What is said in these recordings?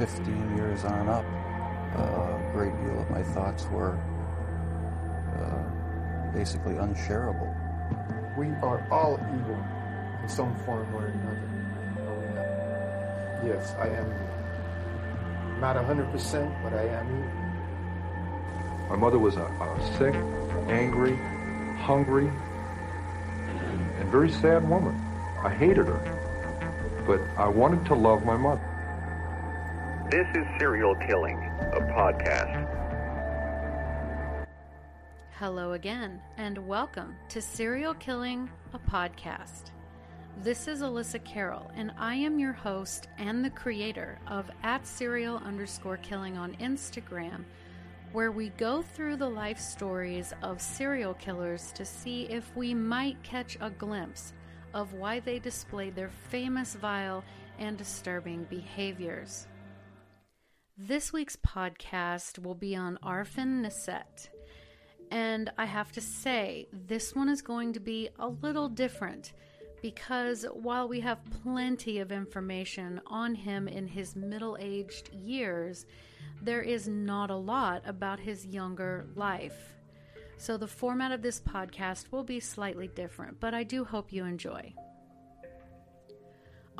15 years on up, uh, a great deal of my thoughts were uh, basically unshareable. We are all evil in some form or another. Yes, I am evil. Not 100%, but I am evil. My mother was a, a sick, angry, hungry, and, and very sad woman. I hated her, but I wanted to love my mother. This is Serial Killing, a podcast. Hello again, and welcome to Serial Killing, a podcast. This is Alyssa Carroll, and I am your host and the creator of at serial underscore killing on Instagram, where we go through the life stories of serial killers to see if we might catch a glimpse of why they displayed their famous, vile, and disturbing behaviors. This week's podcast will be on Arnfinn Nesset. And I have to say, this one is going to be a little different because while we have plenty of information on him in his middle aged years, there is not a lot about his younger life. So the format of this podcast will be slightly different, but I do hope you enjoy.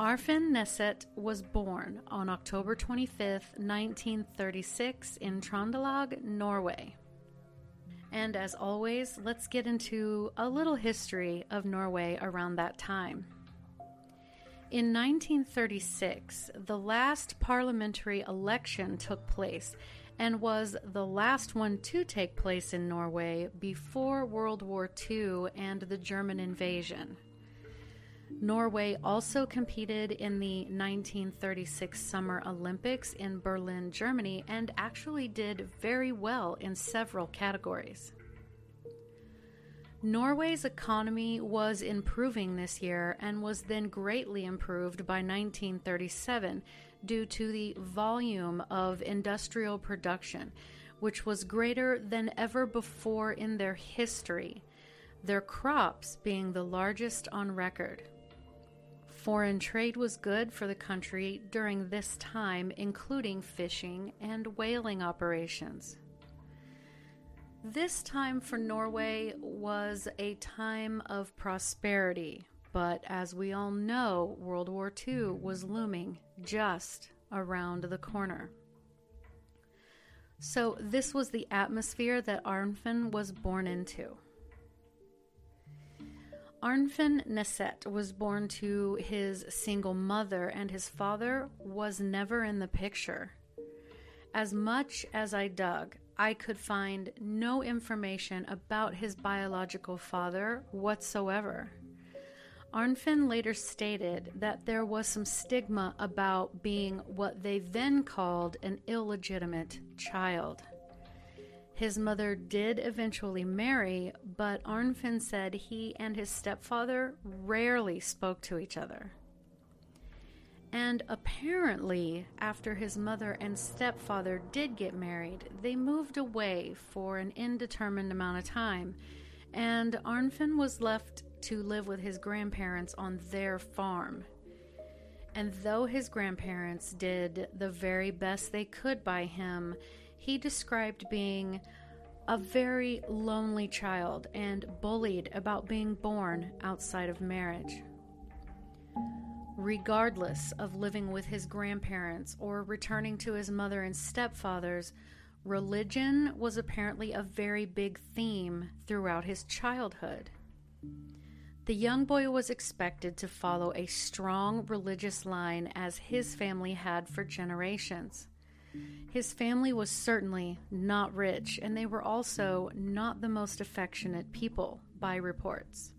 Arnfinn Nesset was born on October 25th, 1936, in Trondelag, Norway. And as always, let's get into a little history of Norway around that time. In 1936, the last parliamentary election took place and was the last one to take place in Norway before World War II and the German invasion. Norway also competed in the 1936 Summer Olympics in Berlin, Germany, and actually did very well in several categories. Norway's economy was improving this year and was then greatly improved by 1937 due to the volume of industrial production, which was greater than ever before in their history, their crops being the largest on record. Foreign trade was good for the country during this time, including fishing and whaling operations. This time for Norway was a time of prosperity, but as we all know, World War II was looming just around the corner. So, this was the atmosphere that Arnfinn was born into. Arnfinn Nesset was born to his single mother, and his father was never in the picture. As much as I dug, I could find no information about his biological father whatsoever. Arnfinn later stated that there was some stigma about being what they then called an illegitimate child. His mother did eventually marry, but Arnfinn said he and his stepfather rarely spoke to each other. And apparently, after his mother and stepfather did get married, they moved away for an indeterminate amount of time, and Arnfinn was left to live with his grandparents on their farm. And though his grandparents did the very best they could by him, he described being a very lonely child and bullied about being born outside of marriage. Regardless of living with his grandparents or returning to his mother and stepfathers, religion was apparently a very big theme throughout his childhood. The young boy was expected to follow a strong religious line as his family had for generations. His family was certainly not rich, and they were also not the most affectionate people, by reports.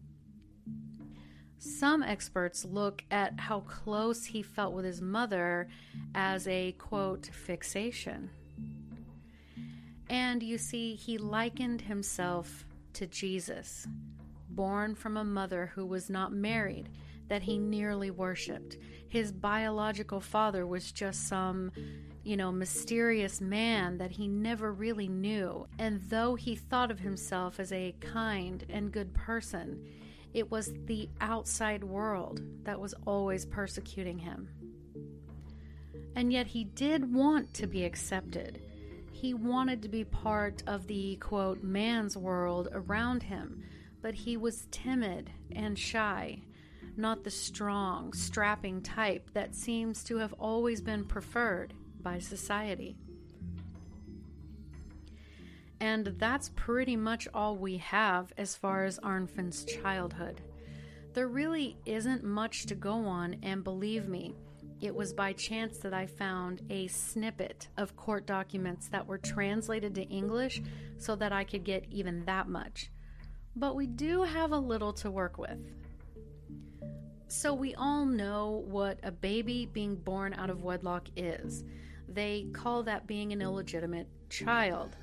Some experts look at how close he felt with his mother as a quote fixation. And you see, he likened himself to Jesus, born from a mother who was not married, that he nearly worshiped. His biological father was just some, you know, mysterious man that he never really knew. And though he thought of himself as a kind and good person, it was the outside world that was always persecuting him. And yet he did want to be accepted. He wanted to be part of the quote man's world around him, but he was timid and shy, not the strong, strapping type that seems to have always been preferred by society. And that's pretty much all we have as far as Arnfinn's childhood. There really isn't much to go on, and believe me, it was by chance that I found a snippet of court documents that were translated to English so that I could get even that much. But we do have a little to work with. So, we all know what a baby being born out of wedlock is. They call that being an illegitimate child.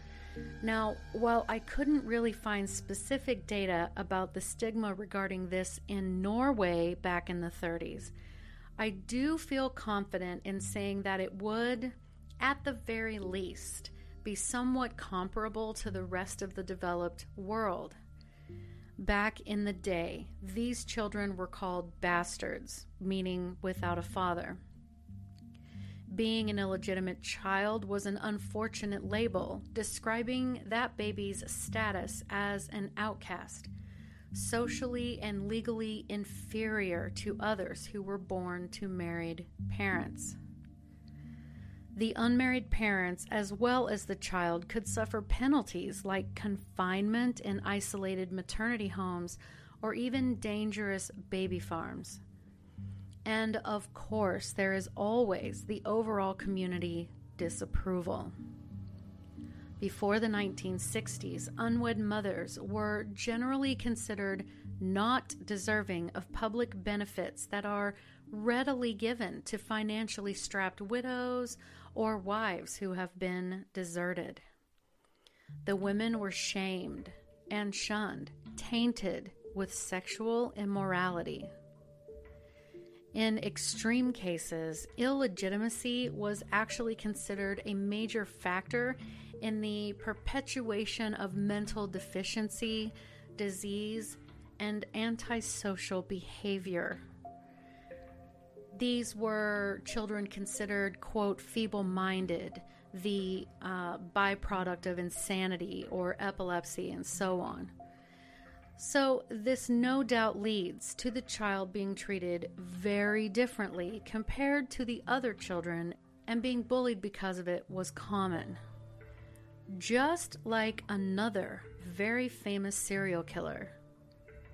Now, while I couldn't really find specific data about the stigma regarding this in Norway back in the 30s, I do feel confident in saying that it would, at the very least, be somewhat comparable to the rest of the developed world. Back in the day, these children were called bastards, meaning without a father being an illegitimate child was an unfortunate label, describing that baby's status as an outcast, socially and legally inferior to others who were born to married parents. The unmarried parents, as well as the child, could suffer penalties like confinement in isolated maternity homes or even dangerous baby farms. And of course, there is always the overall community disapproval. Before the 1960s, unwed mothers were generally considered not deserving of public benefits that are readily given to financially strapped widows or wives who have been deserted. The women were shamed and shunned, tainted with sexual immorality. In extreme cases, illegitimacy was actually considered a major factor in the perpetuation of mental deficiency, disease, and antisocial behavior. These were children considered, quote, feeble minded, the uh, byproduct of insanity or epilepsy, and so on. So, this no doubt leads to the child being treated very differently compared to the other children, and being bullied because of it was common. Just like another very famous serial killer,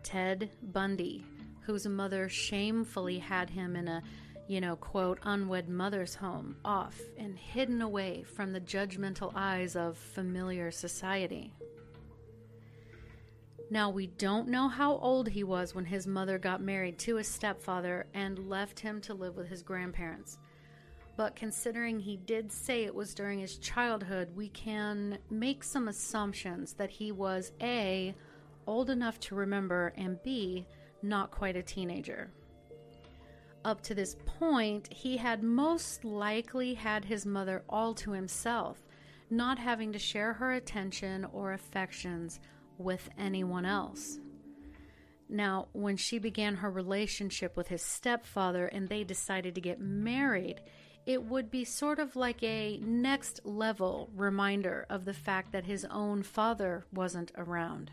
Ted Bundy, whose mother shamefully had him in a, you know, quote, unwed mother's home, off and hidden away from the judgmental eyes of familiar society. Now, we don't know how old he was when his mother got married to his stepfather and left him to live with his grandparents. But considering he did say it was during his childhood, we can make some assumptions that he was A, old enough to remember, and B, not quite a teenager. Up to this point, he had most likely had his mother all to himself, not having to share her attention or affections with anyone else. Now, when she began her relationship with his stepfather and they decided to get married, it would be sort of like a next level reminder of the fact that his own father wasn't around.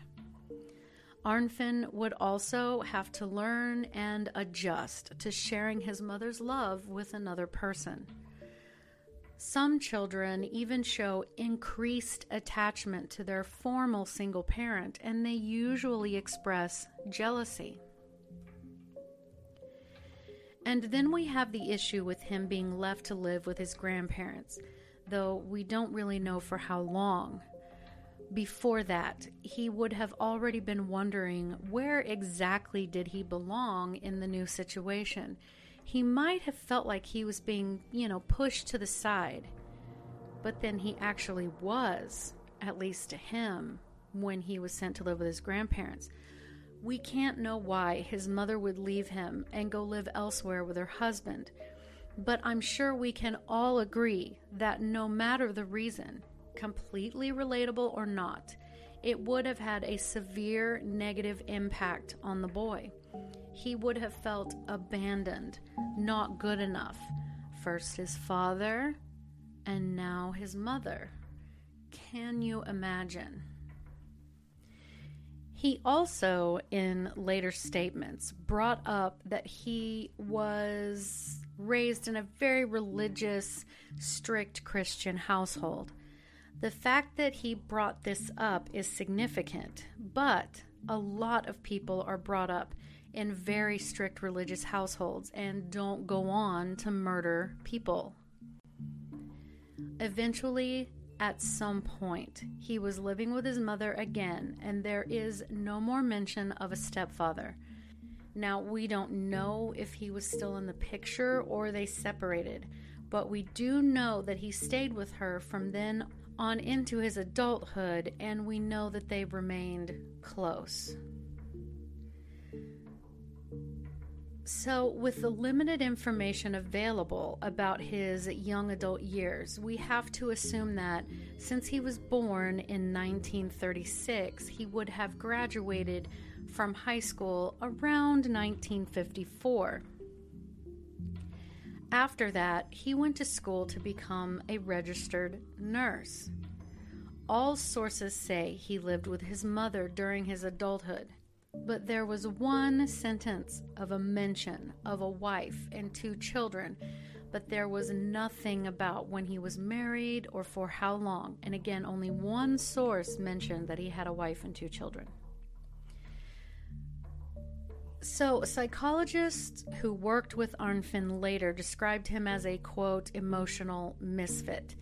Arnfinn would also have to learn and adjust to sharing his mother's love with another person. Some children even show increased attachment to their formal single parent, and they usually express jealousy. And then we have the issue with him being left to live with his grandparents, though we don't really know for how long. before that, he would have already been wondering where exactly did he belong in the new situation. He might have felt like he was being, you know, pushed to the side. But then he actually was, at least to him, when he was sent to live with his grandparents. We can't know why his mother would leave him and go live elsewhere with her husband, but I'm sure we can all agree that no matter the reason, completely relatable or not, it would have had a severe negative impact on the boy. He would have felt abandoned, not good enough. First his father, and now his mother. Can you imagine? He also, in later statements, brought up that he was raised in a very religious, strict Christian household. The fact that he brought this up is significant, but a lot of people are brought up in very strict religious households and don't go on to murder people. Eventually, at some point, he was living with his mother again, and there is no more mention of a stepfather. Now, we don't know if he was still in the picture or they separated, but we do know that he stayed with her from then on into his adulthood, and we know that they remained close. So, with the limited information available about his young adult years, we have to assume that since he was born in 1936, he would have graduated from high school around 1954. After that, he went to school to become a registered nurse. All sources say he lived with his mother during his adulthood, but there was one sentence of a mention of a wife and two children, but there was nothing about when he was married or for how long, and again, only one source mentioned that he had a wife and two children. So, psychologists who worked with Arnfinn later described him as a quote, emotional misfit.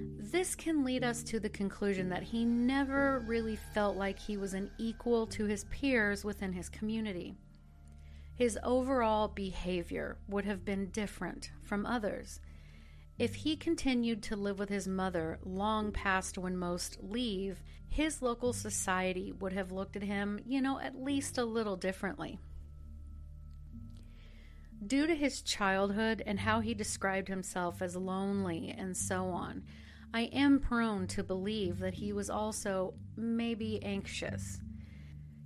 This can lead us to the conclusion that he never really felt like he was an equal to his peers within his community. His overall behavior would have been different from others. If he continued to live with his mother long past when most leave, his local society would have looked at him, you know, at least a little differently. Due to his childhood and how he described himself as lonely and so on, I am prone to believe that he was also maybe anxious.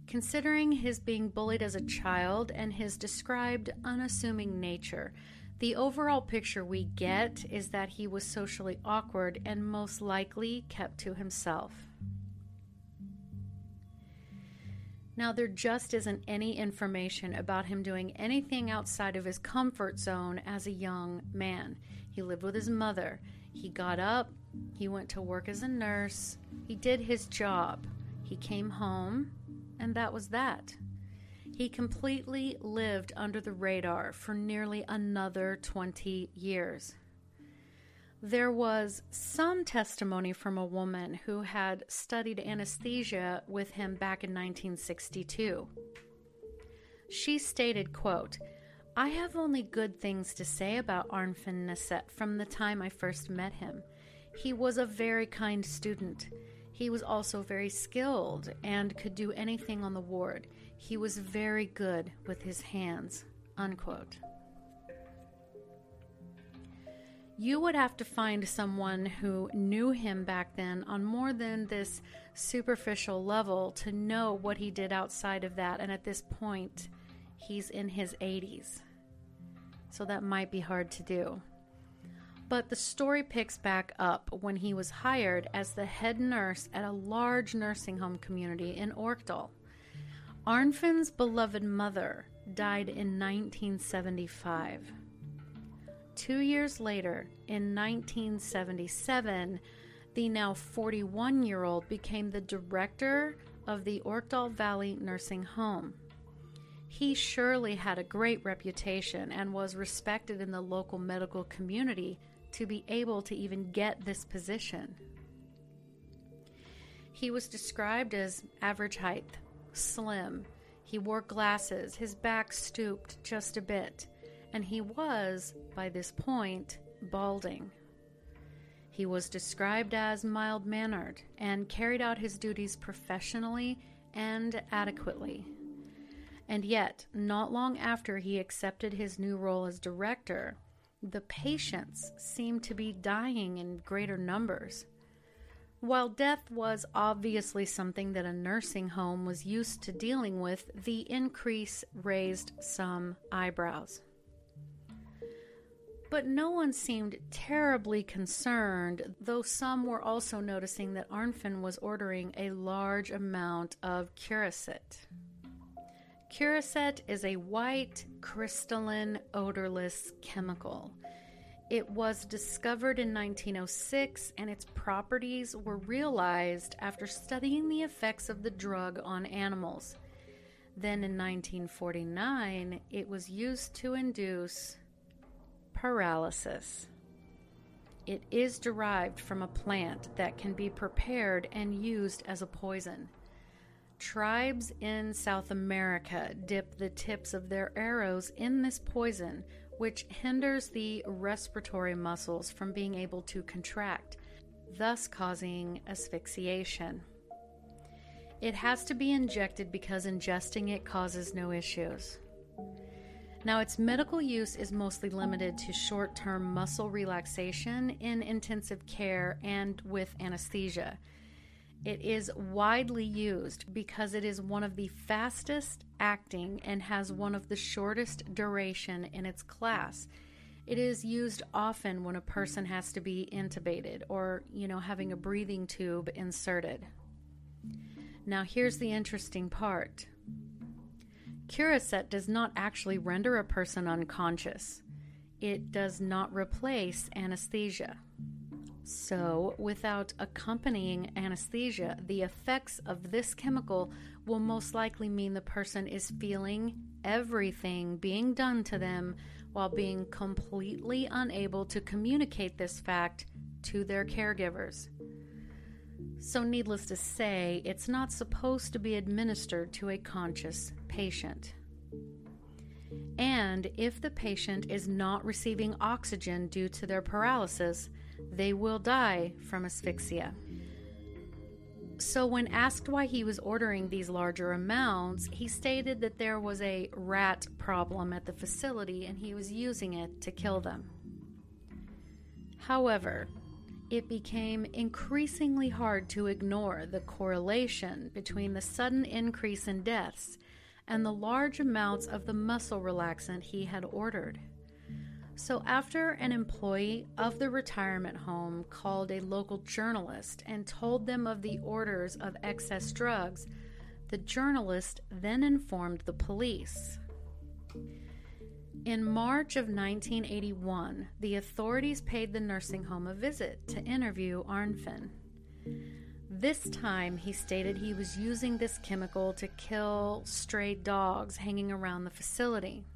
Considering his being bullied as a child and his described unassuming nature, the overall picture we get is that he was socially awkward and most likely kept to himself. Now, there just isn't any information about him doing anything outside of his comfort zone as a young man. He lived with his mother. He got up, he went to work as a nurse, he did his job, he came home, and that was that. He completely lived under the radar for nearly another 20 years. There was some testimony from a woman who had studied anesthesia with him back in 1962. She stated, quote, I have only good things to say about Arnfinn Nesset from the time I first met him. He was a very kind student. He was also very skilled and could do anything on the ward. He was very good with his hands. Unquote you would have to find someone who knew him back then on more than this superficial level to know what he did outside of that. And at this point, he's in his 80s. So that might be hard to do. But the story picks back up when he was hired as the head nurse at a large nursing home community in Orkdal. Arnfinn's beloved mother died in 1975. Two years later, in 1977, the now 41 year old became the director of the Orkdal Valley Nursing Home. He surely had a great reputation and was respected in the local medical community to be able to even get this position. He was described as average height, slim. He wore glasses, his back stooped just a bit, and he was, by this point, balding. He was described as mild mannered and carried out his duties professionally and adequately. And yet, not long after he accepted his new role as director, the patients seemed to be dying in greater numbers. While death was obviously something that a nursing home was used to dealing with, the increase raised some eyebrows. But no one seemed terribly concerned, though some were also noticing that Arnfinn was ordering a large amount of Curacit. Curacit is a white, crystalline, odorless chemical. It was discovered in 1906 and its properties were realized after studying the effects of the drug on animals. Then in 1949, it was used to induce paralysis. It is derived from a plant that can be prepared and used as a poison. Tribes in South America dip the tips of their arrows in this poison, which hinders the respiratory muscles from being able to contract, thus causing asphyxiation. It has to be injected because ingesting it causes no issues. Now, its medical use is mostly limited to short term muscle relaxation in intensive care and with anesthesia. It is widely used because it is one of the fastest acting and has one of the shortest duration in its class. It is used often when a person has to be intubated or, you know, having a breathing tube inserted. Now, here's the interesting part Curacit does not actually render a person unconscious, it does not replace anesthesia. So, without accompanying anesthesia, the effects of this chemical will most likely mean the person is feeling everything being done to them while being completely unable to communicate this fact to their caregivers. So, needless to say, it's not supposed to be administered to a conscious patient. And if the patient is not receiving oxygen due to their paralysis, they will die from asphyxia. So, when asked why he was ordering these larger amounts, he stated that there was a rat problem at the facility and he was using it to kill them. However, it became increasingly hard to ignore the correlation between the sudden increase in deaths and the large amounts of the muscle relaxant he had ordered. So, after an employee of the retirement home called a local journalist and told them of the orders of excess drugs, the journalist then informed the police. In March of 1981, the authorities paid the nursing home a visit to interview Arnfinn. This time, he stated he was using this chemical to kill stray dogs hanging around the facility.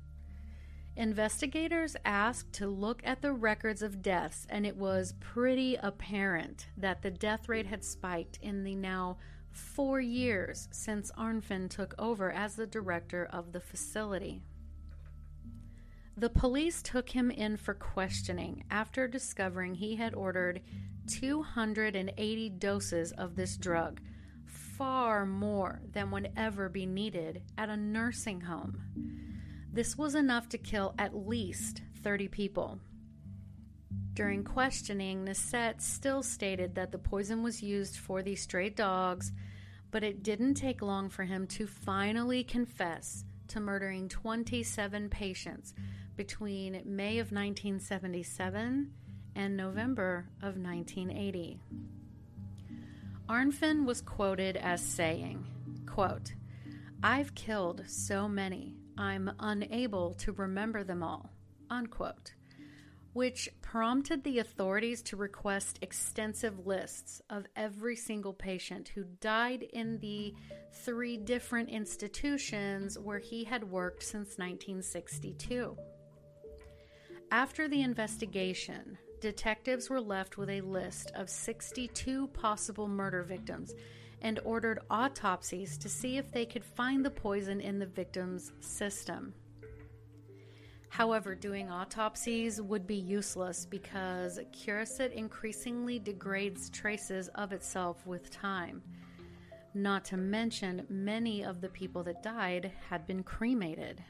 Investigators asked to look at the records of deaths, and it was pretty apparent that the death rate had spiked in the now four years since Arnfinn took over as the director of the facility. The police took him in for questioning after discovering he had ordered 280 doses of this drug, far more than would ever be needed at a nursing home. This was enough to kill at least 30 people. During questioning, Nesset still stated that the poison was used for these stray dogs, but it didn't take long for him to finally confess to murdering 27 patients between May of 1977 and November of 1980. Arnfinn was quoted as saying, quote, I've killed so many, I'm unable to remember them all, unquote, which prompted the authorities to request extensive lists of every single patient who died in the three different institutions where he had worked since 1962. After the investigation, detectives were left with a list of 62 possible murder victims, and ordered autopsies to see if they could find the poison in the victim's system. However, doing autopsies would be useless because Curacit increasingly degrades traces of itself with time. Not to mention, many of the people that died had been cremated.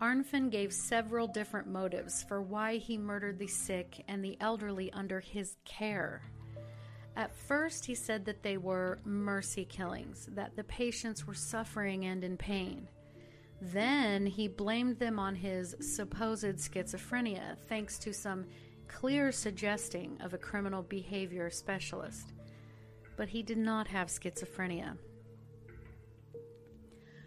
Arnfinn gave several different motives for why he murdered the sick and the elderly under his care. At first, he said that they were mercy killings, that the patients were suffering and in pain. Then he blamed them on his supposed schizophrenia, thanks to some clear suggesting of a criminal behavior specialist. But he did not have schizophrenia.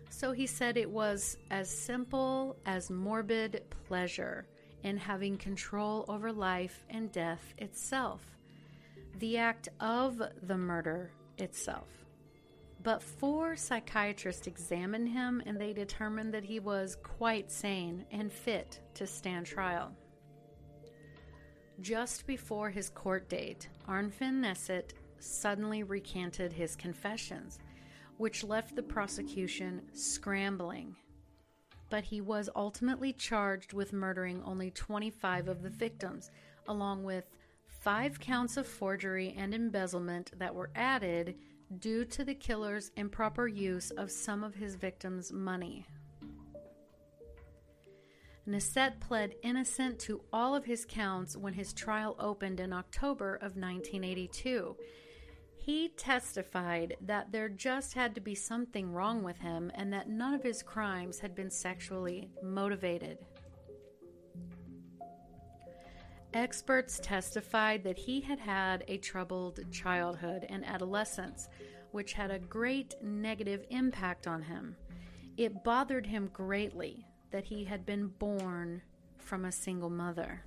So he said it was as simple as morbid pleasure in having control over life and death itself, the act of the murder itself. But four psychiatrists examined him and they determined that he was quite sane and fit to stand trial. Just before his court date, Arnfinn Nesset suddenly recanted his confessions, which left the prosecution scrambling. But he was ultimately charged with murdering only 25 of the victims, along with five counts of forgery and embezzlement that were added due to the killer's improper use of some of his victims' money. Nesset pled innocent to all of his counts when his trial opened in October of 1982. He testified that there just had to be something wrong with him and that none of his crimes had been sexually motivated. Experts testified that he had had a troubled childhood and adolescence, which had a great negative impact on him. It bothered him greatly that he had been born from a single mother.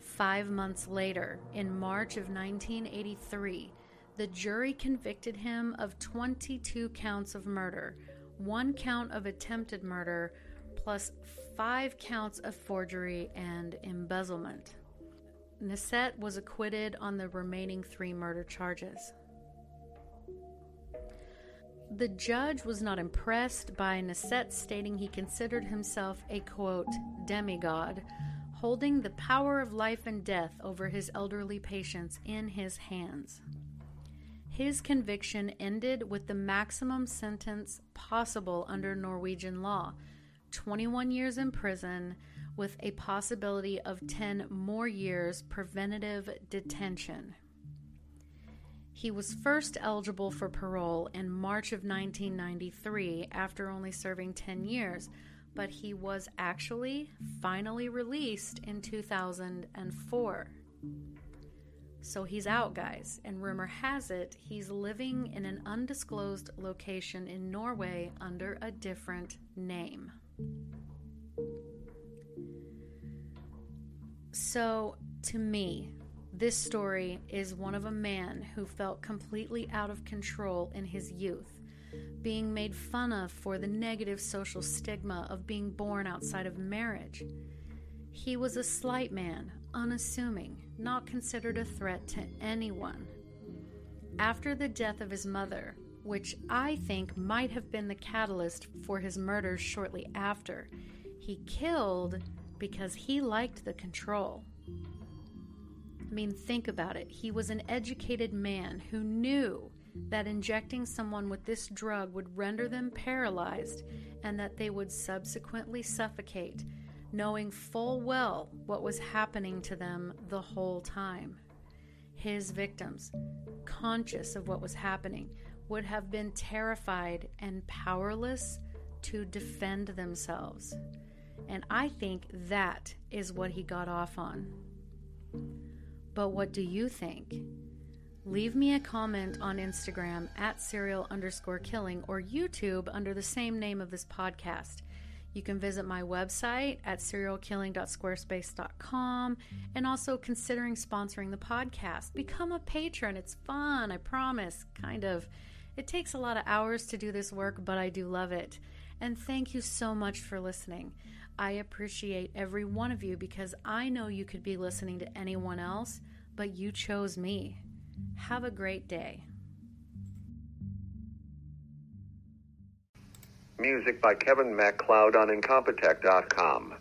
Five months later, in March of 1983, the jury convicted him of 22 counts of murder, one count of attempted murder, plus five counts of forgery and embezzlement. Nesset was acquitted on the remaining three murder charges. The judge was not impressed by Nesset stating he considered himself a quote, demigod, holding the power of life and death over his elderly patients in his hands. His conviction ended with the maximum sentence possible under Norwegian law 21 years in prison, with a possibility of 10 more years preventative detention. He was first eligible for parole in March of 1993 after only serving 10 years, but he was actually finally released in 2004. So he's out, guys, and rumor has it he's living in an undisclosed location in Norway under a different name. So, to me, this story is one of a man who felt completely out of control in his youth, being made fun of for the negative social stigma of being born outside of marriage. He was a slight man, unassuming, not considered a threat to anyone. After the death of his mother, which I think might have been the catalyst for his murders shortly after, he killed because he liked the control. I mean, think about it. He was an educated man who knew that injecting someone with this drug would render them paralyzed and that they would subsequently suffocate, knowing full well what was happening to them the whole time. His victims, conscious of what was happening, would have been terrified and powerless to defend themselves. And I think that is what he got off on. But what do you think? Leave me a comment on Instagram at serial underscore killing or YouTube under the same name of this podcast. You can visit my website at serialkilling.squarespace.com and also considering sponsoring the podcast. Become a patron. It's fun, I promise. Kind of. It takes a lot of hours to do this work, but I do love it. And thank you so much for listening. I appreciate every one of you because I know you could be listening to anyone else, but you chose me. Have a great day. Music by Kevin MacLeod on Incompetech.com.